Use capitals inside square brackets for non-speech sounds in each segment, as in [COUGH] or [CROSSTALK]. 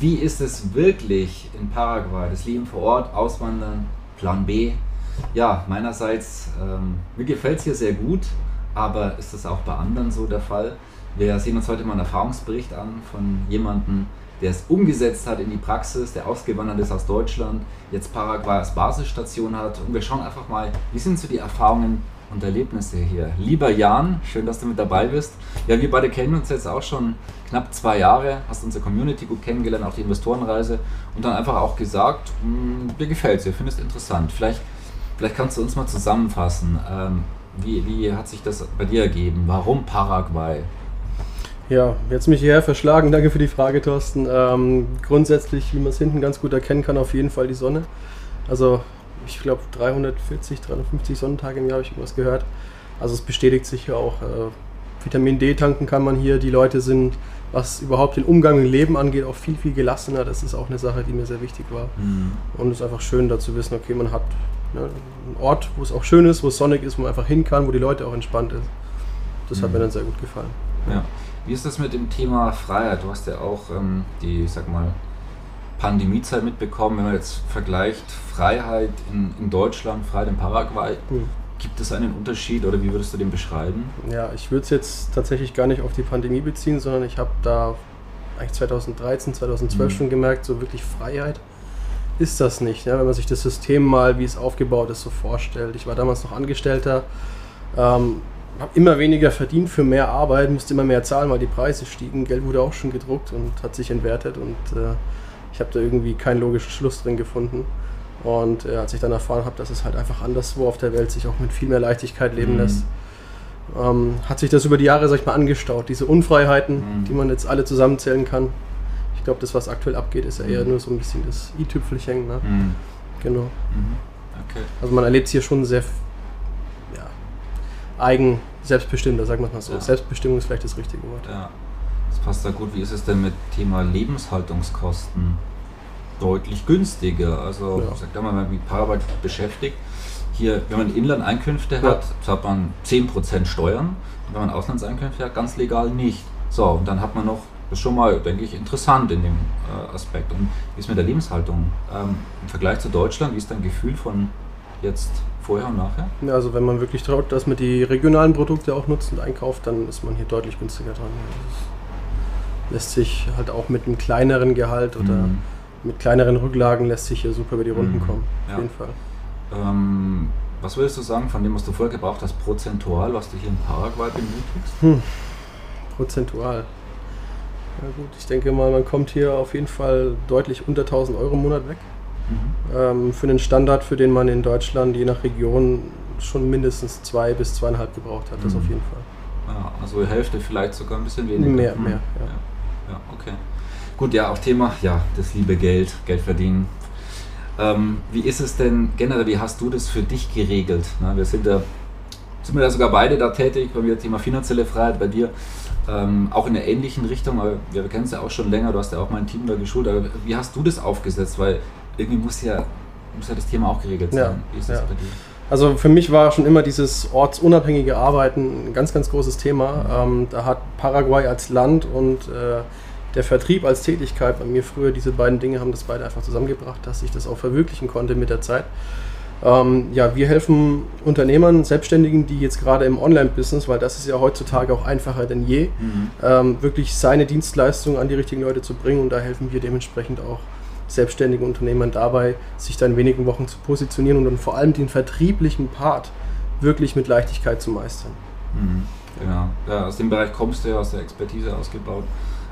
Wie ist es wirklich in Paraguay? Das Leben vor Ort, Auswandern, Plan B? Ja, meinerseits, ähm, mir gefällt es hier sehr gut, aber ist das auch bei anderen so der Fall? Wir sehen uns heute mal einen Erfahrungsbericht an von jemandem, der es umgesetzt hat in die Praxis, der ausgewandert ist aus Deutschland, jetzt Paraguay als Basisstation hat. Und wir schauen einfach mal, wie sind so die Erfahrungen und Erlebnisse hier. Lieber Jan, schön, dass du mit dabei bist. Ja, wir beide kennen uns jetzt auch schon knapp zwei Jahre, hast unsere Community gut kennengelernt, auch die Investorenreise und dann einfach auch gesagt, hm, dir gefällt es, ihr findest es interessant. Vielleicht, vielleicht kannst du uns mal zusammenfassen, ähm, wie, wie hat sich das bei dir ergeben? Warum Paraguay? Ja, jetzt mich hierher verschlagen. Danke für die Frage, Thorsten. Ähm, grundsätzlich, wie man es hinten ganz gut erkennen kann, auf jeden Fall die Sonne. Also, ich glaube, 340, 350 Sonnentage im Jahr habe ich irgendwas gehört. Also, es bestätigt sich ja auch. Äh, Vitamin D tanken kann man hier. Die Leute sind, was überhaupt den Umgang mit dem Leben angeht, auch viel, viel gelassener. Das ist auch eine Sache, die mir sehr wichtig war. Mhm. Und es ist einfach schön, da zu wissen, okay, man hat ne, einen Ort, wo es auch schön ist, wo es sonnig ist, wo man einfach hin kann, wo die Leute auch entspannt ist. Das mhm. hat mir dann sehr gut gefallen. Ja. Wie ist das mit dem Thema Freiheit? Du hast ja auch ähm, die, sag mal, Pandemiezeit mitbekommen. Wenn man jetzt vergleicht Freiheit in, in Deutschland, Freiheit in Paraguay, mhm. gibt es einen Unterschied oder wie würdest du den beschreiben? Ja, ich würde es jetzt tatsächlich gar nicht auf die Pandemie beziehen, sondern ich habe da eigentlich 2013, 2012 mhm. schon gemerkt, so wirklich Freiheit ist das nicht. Ja? Wenn man sich das System mal, wie es aufgebaut ist, so vorstellt. Ich war damals noch Angestellter. Ähm, habe immer weniger verdient für mehr Arbeit, musste immer mehr zahlen, weil die Preise stiegen. Geld wurde auch schon gedruckt und hat sich entwertet und äh, ich habe da irgendwie keinen logischen Schluss drin gefunden. Und äh, als ich dann erfahren habe, dass es halt einfach anderswo auf der Welt sich auch mit viel mehr Leichtigkeit leben mhm. lässt, ähm, hat sich das über die Jahre, sag ich mal, angestaut. Diese Unfreiheiten, mhm. die man jetzt alle zusammenzählen kann. Ich glaube, das, was aktuell abgeht, ist ja eher mhm. nur so ein bisschen das i-Tüpfelchen. Ne? Mhm. Genau. Mhm. Okay. Also man erlebt hier schon sehr eigen, selbstbestimmter, sagen wir mal so. Ja. Selbstbestimmung ist vielleicht das richtige Wort. Ja, passt da gut. Wie ist es denn mit Thema Lebenshaltungskosten? Deutlich günstiger. Also, ja. sag mal, wenn man mit Parabat beschäftigt, hier, wenn man Inlandeinkünfte ja. hat, hat man 10% Steuern. Und wenn man Auslandseinkünfte hat, ganz legal nicht. So, und dann hat man noch, das ist schon mal, denke ich, interessant in dem äh, Aspekt. Und wie ist mit der Lebenshaltung? Ähm, Im Vergleich zu Deutschland, wie ist dein Gefühl von jetzt vorher und nachher? Ja, also wenn man wirklich traut, dass man die regionalen Produkte auch nutzt und einkauft, dann ist man hier deutlich günstiger dran. Lässt sich halt auch mit einem kleineren Gehalt oder mhm. mit kleineren Rücklagen lässt sich hier super über die Runden mhm. kommen. Auf ja. jeden Fall. Ähm, was würdest du sagen von dem, was du vorher gebraucht hast, prozentual, was du hier in Paraguay benötigst? Hm. Prozentual. Ja gut, ich denke mal, man kommt hier auf jeden Fall deutlich unter 1000 Euro im Monat weg. Mhm. Ähm, für einen Standard, für den man in Deutschland je nach Region schon mindestens zwei bis zweieinhalb gebraucht hat, mhm. das auf jeden Fall. Ja, also Hälfte vielleicht sogar ein bisschen weniger. Mehr, mhm. mehr, ja. Ja. okay. Gut, ja, auch Thema, ja, das liebe Geld, Geld verdienen. Ähm, wie ist es denn generell, wie hast du das für dich geregelt? Na, wir sind ja, sind wir ja sogar beide da tätig, bei mir Thema finanzielle Freiheit, bei dir ähm, auch in der ähnlichen Richtung, aber wir kennen es ja auch schon länger, du hast ja auch mein Team da geschult, aber wie hast du das aufgesetzt? Weil irgendwie muss ja, muss ja das Thema auch geregelt sein. Ja, Wie ist das ja. bei dir? Also für mich war schon immer dieses ortsunabhängige Arbeiten ein ganz, ganz großes Thema. Ähm, da hat Paraguay als Land und äh, der Vertrieb als Tätigkeit bei mir früher, diese beiden Dinge haben das beide einfach zusammengebracht, dass ich das auch verwirklichen konnte mit der Zeit. Ähm, ja, wir helfen Unternehmern, Selbstständigen, die jetzt gerade im Online-Business, weil das ist ja heutzutage auch einfacher denn je, mhm. ähm, wirklich seine Dienstleistungen an die richtigen Leute zu bringen und da helfen wir dementsprechend auch selbstständigen Unternehmern dabei, sich da in wenigen Wochen zu positionieren und dann vor allem den vertrieblichen Part wirklich mit Leichtigkeit zu meistern. Mhm, genau. Ja, aus dem Bereich kommst du ja, aus der Expertise ausgebaut.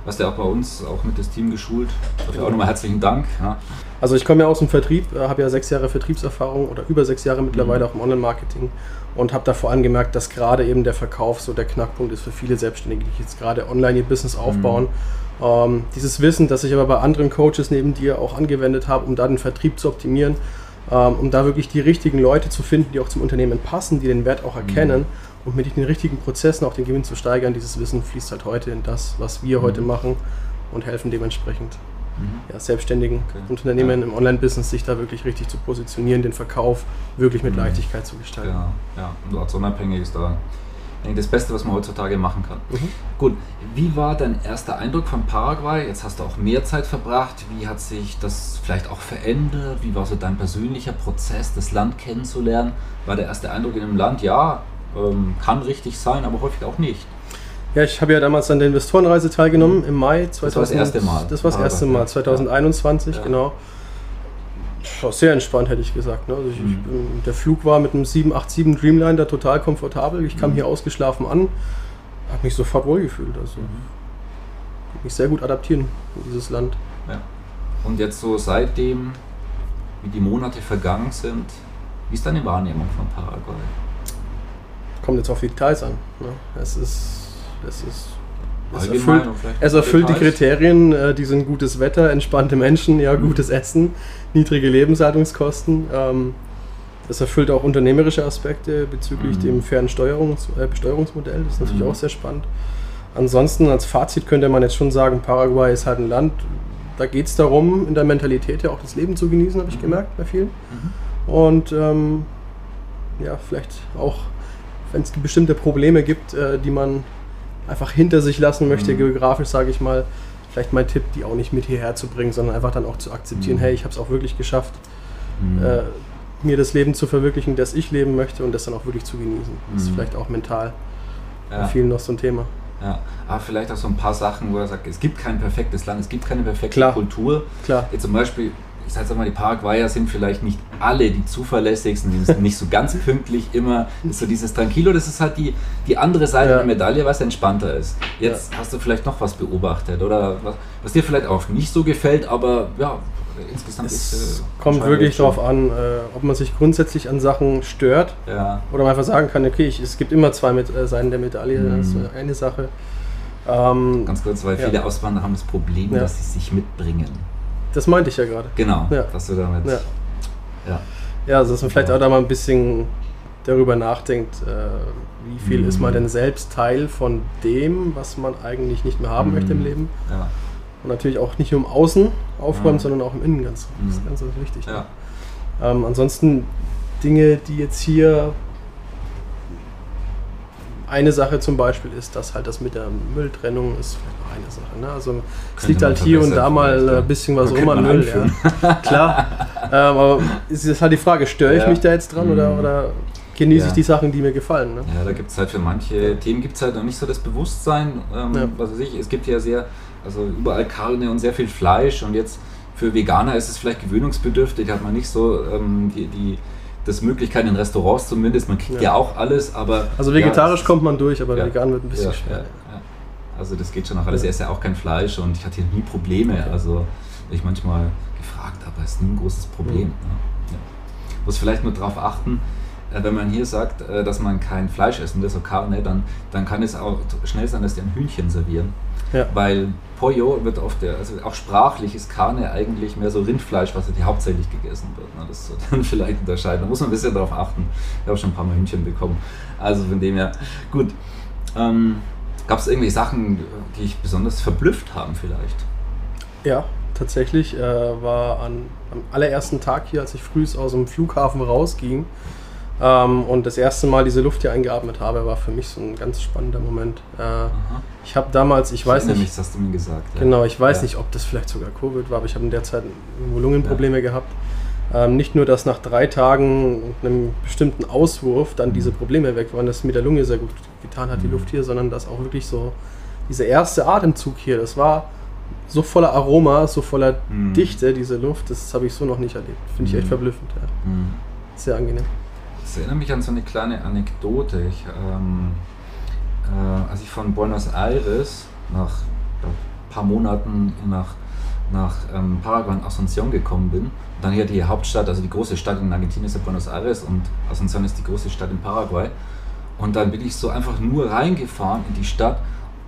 Hast ja auch bei uns auch mit das Team geschult. Dafür auch nochmal herzlichen Dank. Ja. Also ich komme ja aus dem Vertrieb, äh, habe ja sechs Jahre Vertriebserfahrung oder über sechs Jahre mittlerweile mhm. auch im Online-Marketing und habe da vor allem gemerkt, dass gerade eben der Verkauf so der Knackpunkt ist für viele Selbstständige, die jetzt gerade online ihr Business mhm. aufbauen. Mhm. Ähm, dieses Wissen, das ich aber bei anderen Coaches neben dir auch angewendet habe, um da den Vertrieb zu optimieren, ähm, um da wirklich die richtigen Leute zu finden, die auch zum Unternehmen passen, die den Wert auch erkennen. Und mit den richtigen Prozessen auch den Gewinn zu steigern, dieses Wissen fließt halt heute in das, was wir mhm. heute machen und helfen dementsprechend mhm. ja, selbstständigen okay. Unternehmen ja. im Online-Business sich da wirklich richtig zu positionieren, den Verkauf wirklich mit mhm. Leichtigkeit zu gestalten. Ja, ja. und als unabhängig ist da das Beste, was man heutzutage machen kann. Mhm. Gut, wie war dein erster Eindruck von Paraguay? Jetzt hast du auch mehr Zeit verbracht. Wie hat sich das vielleicht auch verändert? Wie war so dein persönlicher Prozess, das Land kennenzulernen? War der erste Eindruck in einem Land, ja, ähm, kann richtig sein, aber häufig auch nicht. Ja, ich habe ja damals an der Investorenreise teilgenommen im Mai 2000. Das war das erste Mal. Das war das erste Mal, 2021, ja. genau. War sehr entspannt, hätte ich gesagt. Ne? Also ich, mhm. der Flug war mit einem 787 Dreamliner total komfortabel. Ich kam mhm. hier ausgeschlafen an, habe mich sofort wohlgefühlt. Also mhm. mich sehr gut adaptieren in dieses Land. Ja. Und jetzt so seitdem, wie die Monate vergangen sind, wie ist deine Wahrnehmung von Paraguay? Kommt jetzt auf die Details an. Ne? Es ist, es ist es erfüllt, es erfüllt die Kriterien, äh, die sind gutes Wetter, entspannte Menschen, ja, mhm. gutes Essen, niedrige Lebenshaltungskosten. Ähm, es erfüllt auch unternehmerische Aspekte bezüglich mhm. dem fairen Steuerungs äh, Besteuerungsmodell. Das ist natürlich mhm. auch sehr spannend. Ansonsten als Fazit könnte man jetzt schon sagen, Paraguay ist halt ein Land, da geht es darum, in der Mentalität ja auch das Leben zu genießen, habe ich mhm. gemerkt bei vielen. Mhm. Und ähm, ja, vielleicht auch wenn es bestimmte Probleme gibt, äh, die man einfach hinter sich lassen möchte, mhm. geografisch sage ich mal, vielleicht mein Tipp, die auch nicht mit hierher zu bringen, sondern einfach dann auch zu akzeptieren, mhm. hey, ich habe es auch wirklich geschafft, mhm. äh, mir das Leben zu verwirklichen, das ich leben möchte und das dann auch wirklich zu genießen. Das ist mhm. vielleicht auch mental ja. bei vielen noch so ein Thema. Ja, aber vielleicht auch so ein paar Sachen, wo er sagt, es gibt kein perfektes Land, es gibt keine perfekte Klar. Kultur. Klar. Jetzt zum Beispiel ich sage mal, die Paraguayer sind vielleicht nicht alle die zuverlässigsten, die sind nicht so ganz [LAUGHS] pünktlich immer. so dieses Tranquilo, das ist halt die, die andere Seite ja. der Medaille, was entspannter ist. Jetzt ja. hast du vielleicht noch was beobachtet oder was, was, dir vielleicht auch nicht so gefällt, aber ja, insgesamt es ist, äh, kommt wirklich darauf an, äh, ob man sich grundsätzlich an Sachen stört ja. oder man einfach sagen kann, okay, ich, es gibt immer zwei mit, äh, Seiten der Medaille, mhm. das ist eine Sache. Ähm, Ganz kurz, weil viele Auswanderer haben das Problem, dass sie sich mitbringen. Das meinte ich ja gerade. Genau, ja. was du damit. Ja. ja. Ja, also dass man vielleicht auch da mal ein bisschen darüber nachdenkt, äh, wie viel mhm. ist man denn selbst Teil von dem, was man eigentlich nicht mehr haben mhm. möchte im Leben. Ja. Und natürlich auch nicht nur im Außen aufräumen, mhm. sondern auch im Innen ganz, mhm. ganz, ganz wichtig. Ja. Ähm, ansonsten Dinge, die jetzt hier eine Sache zum Beispiel ist, dass halt das mit der Mülltrennung ist vielleicht eine Sache. Ne? Also es liegt halt hier und da mal ein bisschen was rum an Müll. Ja. [LAUGHS] Klar, ähm, aber es ist halt die Frage, störe ich ja. mich da jetzt dran mhm. oder, oder genieße ja. ich die Sachen, die mir gefallen. Ne? Ja, da gibt es halt für manche Themen gibt es halt noch nicht so das Bewusstsein. Ähm, ja. Was weiß ich, es gibt ja sehr, also überall Karne und sehr viel Fleisch und jetzt für Veganer ist es vielleicht gewöhnungsbedürftig, hat man nicht so ähm, die, die das Möglichkeit in Restaurants zumindest. Man kriegt ja, ja auch alles, aber. Also vegetarisch ja, kommt man durch, aber vegan wird ein bisschen schwer. Also das geht schon noch alles. Er ist ja auch kein Fleisch und ich hatte hier nie Probleme. Also ich manchmal gefragt, aber es ist nie ein großes Problem. Mhm. Muss vielleicht nur darauf achten, äh, wenn man hier sagt, äh, dass man kein Fleisch essen will, so Carne, dann, dann kann es auch schnell sein, dass die ein Hühnchen servieren. Ja. Weil Pollo wird oft der, also auch sprachlich ist Carne eigentlich mehr so Rindfleisch, was ja hauptsächlich gegessen wird. Ne? Das sollte dann [LAUGHS] vielleicht unterscheiden. Da muss man ein bisschen darauf achten. Ich habe schon ein paar Mal Hühnchen bekommen. Also von dem her, gut. Ähm, Gab es irgendwelche Sachen, die dich besonders verblüfft haben vielleicht? Ja, tatsächlich äh, war an, am allerersten Tag hier, als ich früh aus dem Flughafen rausging, ähm, und das erste Mal diese Luft hier eingeatmet habe, war für mich so ein ganz spannender Moment. Äh, ich habe damals, ich, ich weiß nicht. Mich, hast du mir gesagt. Ja. Genau, ich weiß ja. nicht, ob das vielleicht sogar Covid war, aber ich habe in der Zeit Lungenprobleme ja. gehabt. Ähm, nicht nur, dass nach drei Tagen und einem bestimmten Auswurf dann mhm. diese Probleme weg waren, dass mit der Lunge sehr gut getan hat, mhm. die Luft hier, sondern dass auch wirklich so dieser erste Atemzug hier, das war so voller Aroma, so voller mhm. Dichte, diese Luft, das habe ich so noch nicht erlebt. Finde ich echt mhm. verblüffend. Mhm. Sehr angenehm. Das erinnert mich an so eine kleine Anekdote. Ich, ähm, äh, als ich von Buenos Aires nach ein paar Monaten nach nach ähm, Paraguay und Asunción gekommen bin. Dann hier die Hauptstadt, also die große Stadt in Argentinien ist ja Buenos Aires und Asunción ist die große Stadt in Paraguay. Und dann bin ich so einfach nur reingefahren in die Stadt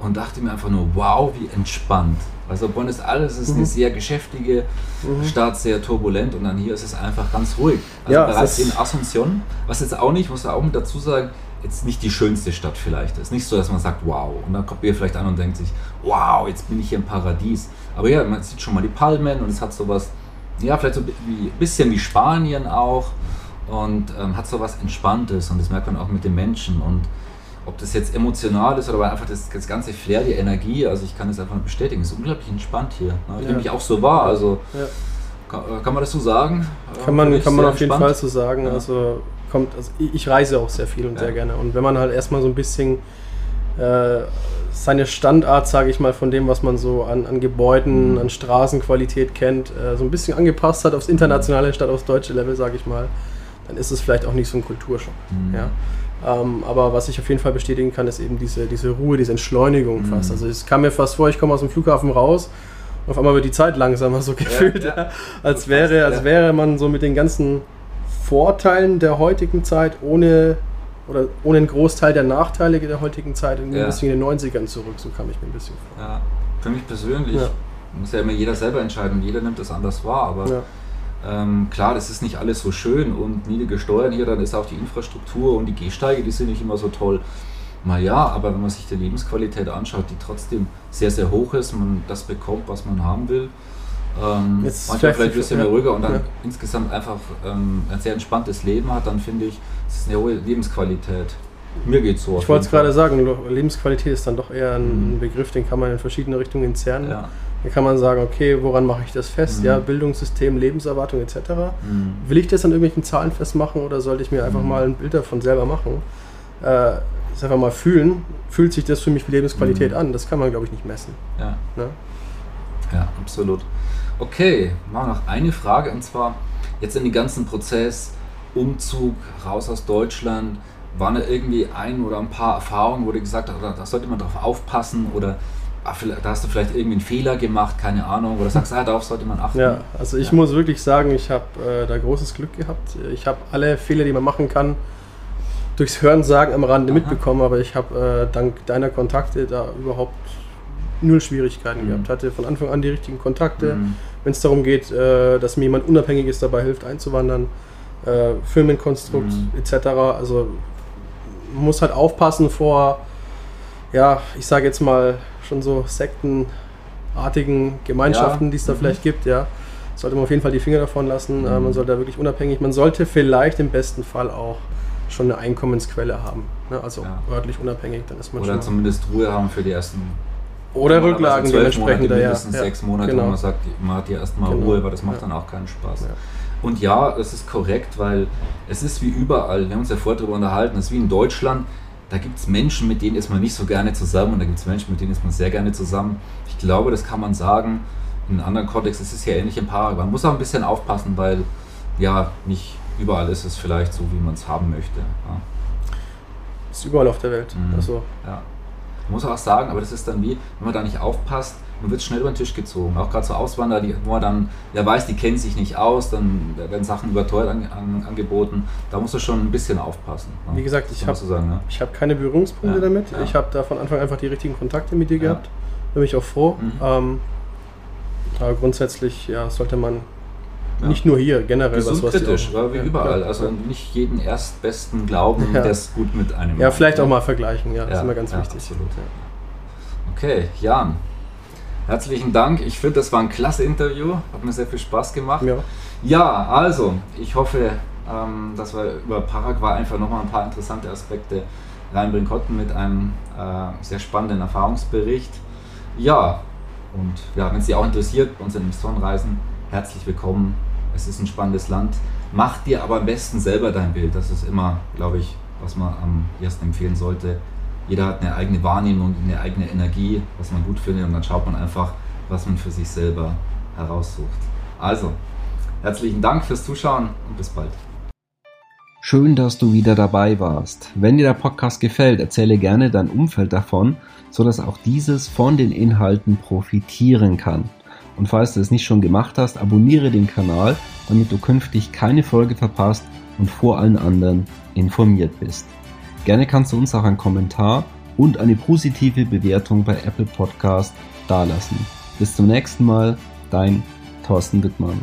und dachte mir einfach nur, wow, wie entspannt. Also Buenos Aires ist mhm. eine sehr geschäftige mhm. Stadt, sehr turbulent und dann hier ist es einfach ganz ruhig. Also ja, bereits in Asunción, was jetzt auch nicht, muss man auch mit dazu sagen, jetzt nicht die schönste Stadt vielleicht ist. Nicht so, dass man sagt, wow. Und dann kommt ihr vielleicht an und denkt sich, wow, jetzt bin ich hier im Paradies. Aber ja, man sieht schon mal die Palmen und es hat sowas, ja, vielleicht so ein bisschen wie Spanien auch und ähm, hat sowas Entspanntes und das merkt man auch mit den Menschen und ob das jetzt emotional ist oder einfach das, das ganze Flair, die Energie, also ich kann das einfach bestätigen, es ist unglaublich entspannt hier. Ne? Ich ja. nehme mich auch so wahr, also ja. kann, äh, kann, man das so sagen? Kann man, kann man auf jeden Fall so sagen, ja. also kommt, also ich reise auch sehr viel und sehr gerne und wenn man halt erstmal so ein bisschen äh, seine Standart, sage ich mal, von dem, was man so an, an Gebäuden, mhm. an Straßenqualität kennt, äh, so ein bisschen angepasst hat aufs internationale statt aufs deutsche Level, sage ich mal, dann ist es vielleicht auch nicht so ein Kulturschock. Mhm. Ja? Ähm, aber was ich auf jeden Fall bestätigen kann, ist eben diese, diese Ruhe, diese Entschleunigung mhm. fast. Also es kam mir fast vor, ich komme aus dem Flughafen raus und auf einmal wird die Zeit langsamer so gefühlt, ja, ja. als, wäre, als wäre man so mit den ganzen Vorteilen der heutigen Zeit ohne oder ohne einen Großteil der Nachteile der heutigen Zeit irgendwie ja. ein bisschen in den 90ern zurück. So kam ich mir ein bisschen vor. Ja, für mich persönlich muss ja immer jeder selber entscheiden. Jeder nimmt das anders wahr, aber. Ähm, klar, das ist nicht alles so schön und niedrige Steuern hier, dann ist auch die Infrastruktur und die Gehsteige, die sind nicht immer so toll. Mal ja, aber wenn man sich die Lebensqualität anschaut, die trotzdem sehr, sehr hoch ist, man das bekommt, was man haben will, ähm, manchmal vielleicht ein bisschen mehr ruhiger und dann ja. insgesamt einfach ähm, ein sehr entspanntes Leben hat, dann finde ich, es ist eine hohe Lebensqualität. Mir geht so. Ich wollte es gerade sagen, Lebensqualität ist dann doch eher ein mhm. Begriff, den kann man in verschiedene Richtungen entzerren. Ja. Hier kann man sagen, okay, woran mache ich das fest? Mhm. Ja, Bildungssystem, Lebenserwartung etc. Mhm. Will ich das an irgendwelchen Zahlen festmachen oder sollte ich mir einfach mhm. mal ein Bild davon selber machen? Äh, das einfach mal fühlen. Fühlt sich das für mich wie Lebensqualität mhm. an? Das kann man, glaube ich, nicht messen. Ja. Ne? Ja, absolut. Okay, machen wir noch eine Frage und zwar jetzt in den ganzen Prozess, Umzug raus aus Deutschland, waren da irgendwie ein oder ein paar Erfahrungen, wo du gesagt hast, da sollte man drauf aufpassen oder ah, da hast du vielleicht irgendwie einen Fehler gemacht, keine Ahnung, oder sagst, ah, darauf sollte man achten? Ja, also ich ja. muss wirklich sagen, ich habe äh, da großes Glück gehabt. Ich habe alle Fehler, die man machen kann, durchs Hörensagen am Rande Aha. mitbekommen, aber ich habe äh, dank deiner Kontakte da überhaupt null Schwierigkeiten mhm. gehabt. Hatte von Anfang an die richtigen Kontakte. Mhm. Wenn es darum geht, äh, dass mir jemand Unabhängiges dabei hilft, einzuwandern, äh, Firmenkonstrukt mhm. etc. Also man muss halt aufpassen vor, ja, ich sage jetzt mal schon so sektenartigen Gemeinschaften, ja. die es da mhm. vielleicht gibt, ja. Sollte man auf jeden Fall die Finger davon lassen. Äh, man mhm. sollte da wirklich unabhängig, man sollte vielleicht im besten Fall auch schon eine Einkommensquelle haben. Ne? Also ja. örtlich unabhängig, dann ist man Oder zumindest Ruhe haben für die ersten oder Rücklagen dementsprechend. Monate, mindestens ja. sechs Monate, genau. wo man sagt, man hat hier erstmal genau. Ruhe, weil das macht dann auch keinen Spaß. Und ja, es ist korrekt, weil es ist wie überall, wir haben uns ja vorher darüber unterhalten, es ist wie in Deutschland, da gibt es Menschen, mit denen ist man nicht so gerne zusammen und da gibt es Menschen, mit denen ist man sehr gerne zusammen. Ich glaube, das kann man sagen. In einem anderen Kontext ist es ja ähnlich in Paraguay. Man muss auch ein bisschen aufpassen, weil ja, nicht überall ist es vielleicht so, wie man es haben möchte. Ja. Ist überall auf der Welt. Mhm. Also. Ja muss auch sagen, aber das ist dann wie, wenn man da nicht aufpasst, man wird schnell über den Tisch gezogen. Auch gerade so Auswanderer, die, wo man dann, der weiß, die kennen sich nicht aus, dann werden Sachen überteuert an, an, angeboten. Da musst du schon ein bisschen aufpassen. Ne? Wie gesagt, ich habe ne? hab keine Berührungspunkte ja, damit. Ja. Ich habe da von Anfang einfach die richtigen Kontakte mit dir ja. gehabt. Bin ich auch froh. Mhm. Ähm, aber grundsätzlich ja, sollte man ja. Nicht nur hier, generell. Gesund was, was kritisch, auch, wie ja, überall. Also nicht jeden Erstbesten glauben, der es gut mit einem Ja, macht. vielleicht auch mal vergleichen, ja, das ist immer ganz wichtig. Absolut, Okay, Jan, herzlichen Dank. Ich finde, das war ein klasse Interview. Hat mir sehr viel Spaß gemacht. Ja, ja also, ich hoffe, ähm, dass wir über Paraguay einfach nochmal ein paar interessante Aspekte reinbringen konnten mit einem äh, sehr spannenden Erfahrungsbericht. Ja, und ja, wenn es Sie auch interessiert, bei unseren Investorenreisen, herzlich willkommen es ist ein spannendes Land. Mach dir aber am besten selber dein Bild. Das ist immer, glaube ich, was man am ersten empfehlen sollte. Jeder hat eine eigene Wahrnehmung, eine eigene Energie, was man gut findet und dann schaut man einfach, was man für sich selber heraussucht. Also, herzlichen Dank fürs Zuschauen und bis bald. Schön, dass du wieder dabei warst. Wenn dir der Podcast gefällt, erzähle gerne dein Umfeld davon, sodass auch dieses von den Inhalten profitieren kann. Und falls du es nicht schon gemacht hast, abonniere den Kanal, damit du künftig keine Folge verpasst und vor allen anderen informiert bist. Gerne kannst du uns auch einen Kommentar und eine positive Bewertung bei Apple Podcast dalassen. Bis zum nächsten Mal, dein Thorsten Wittmann.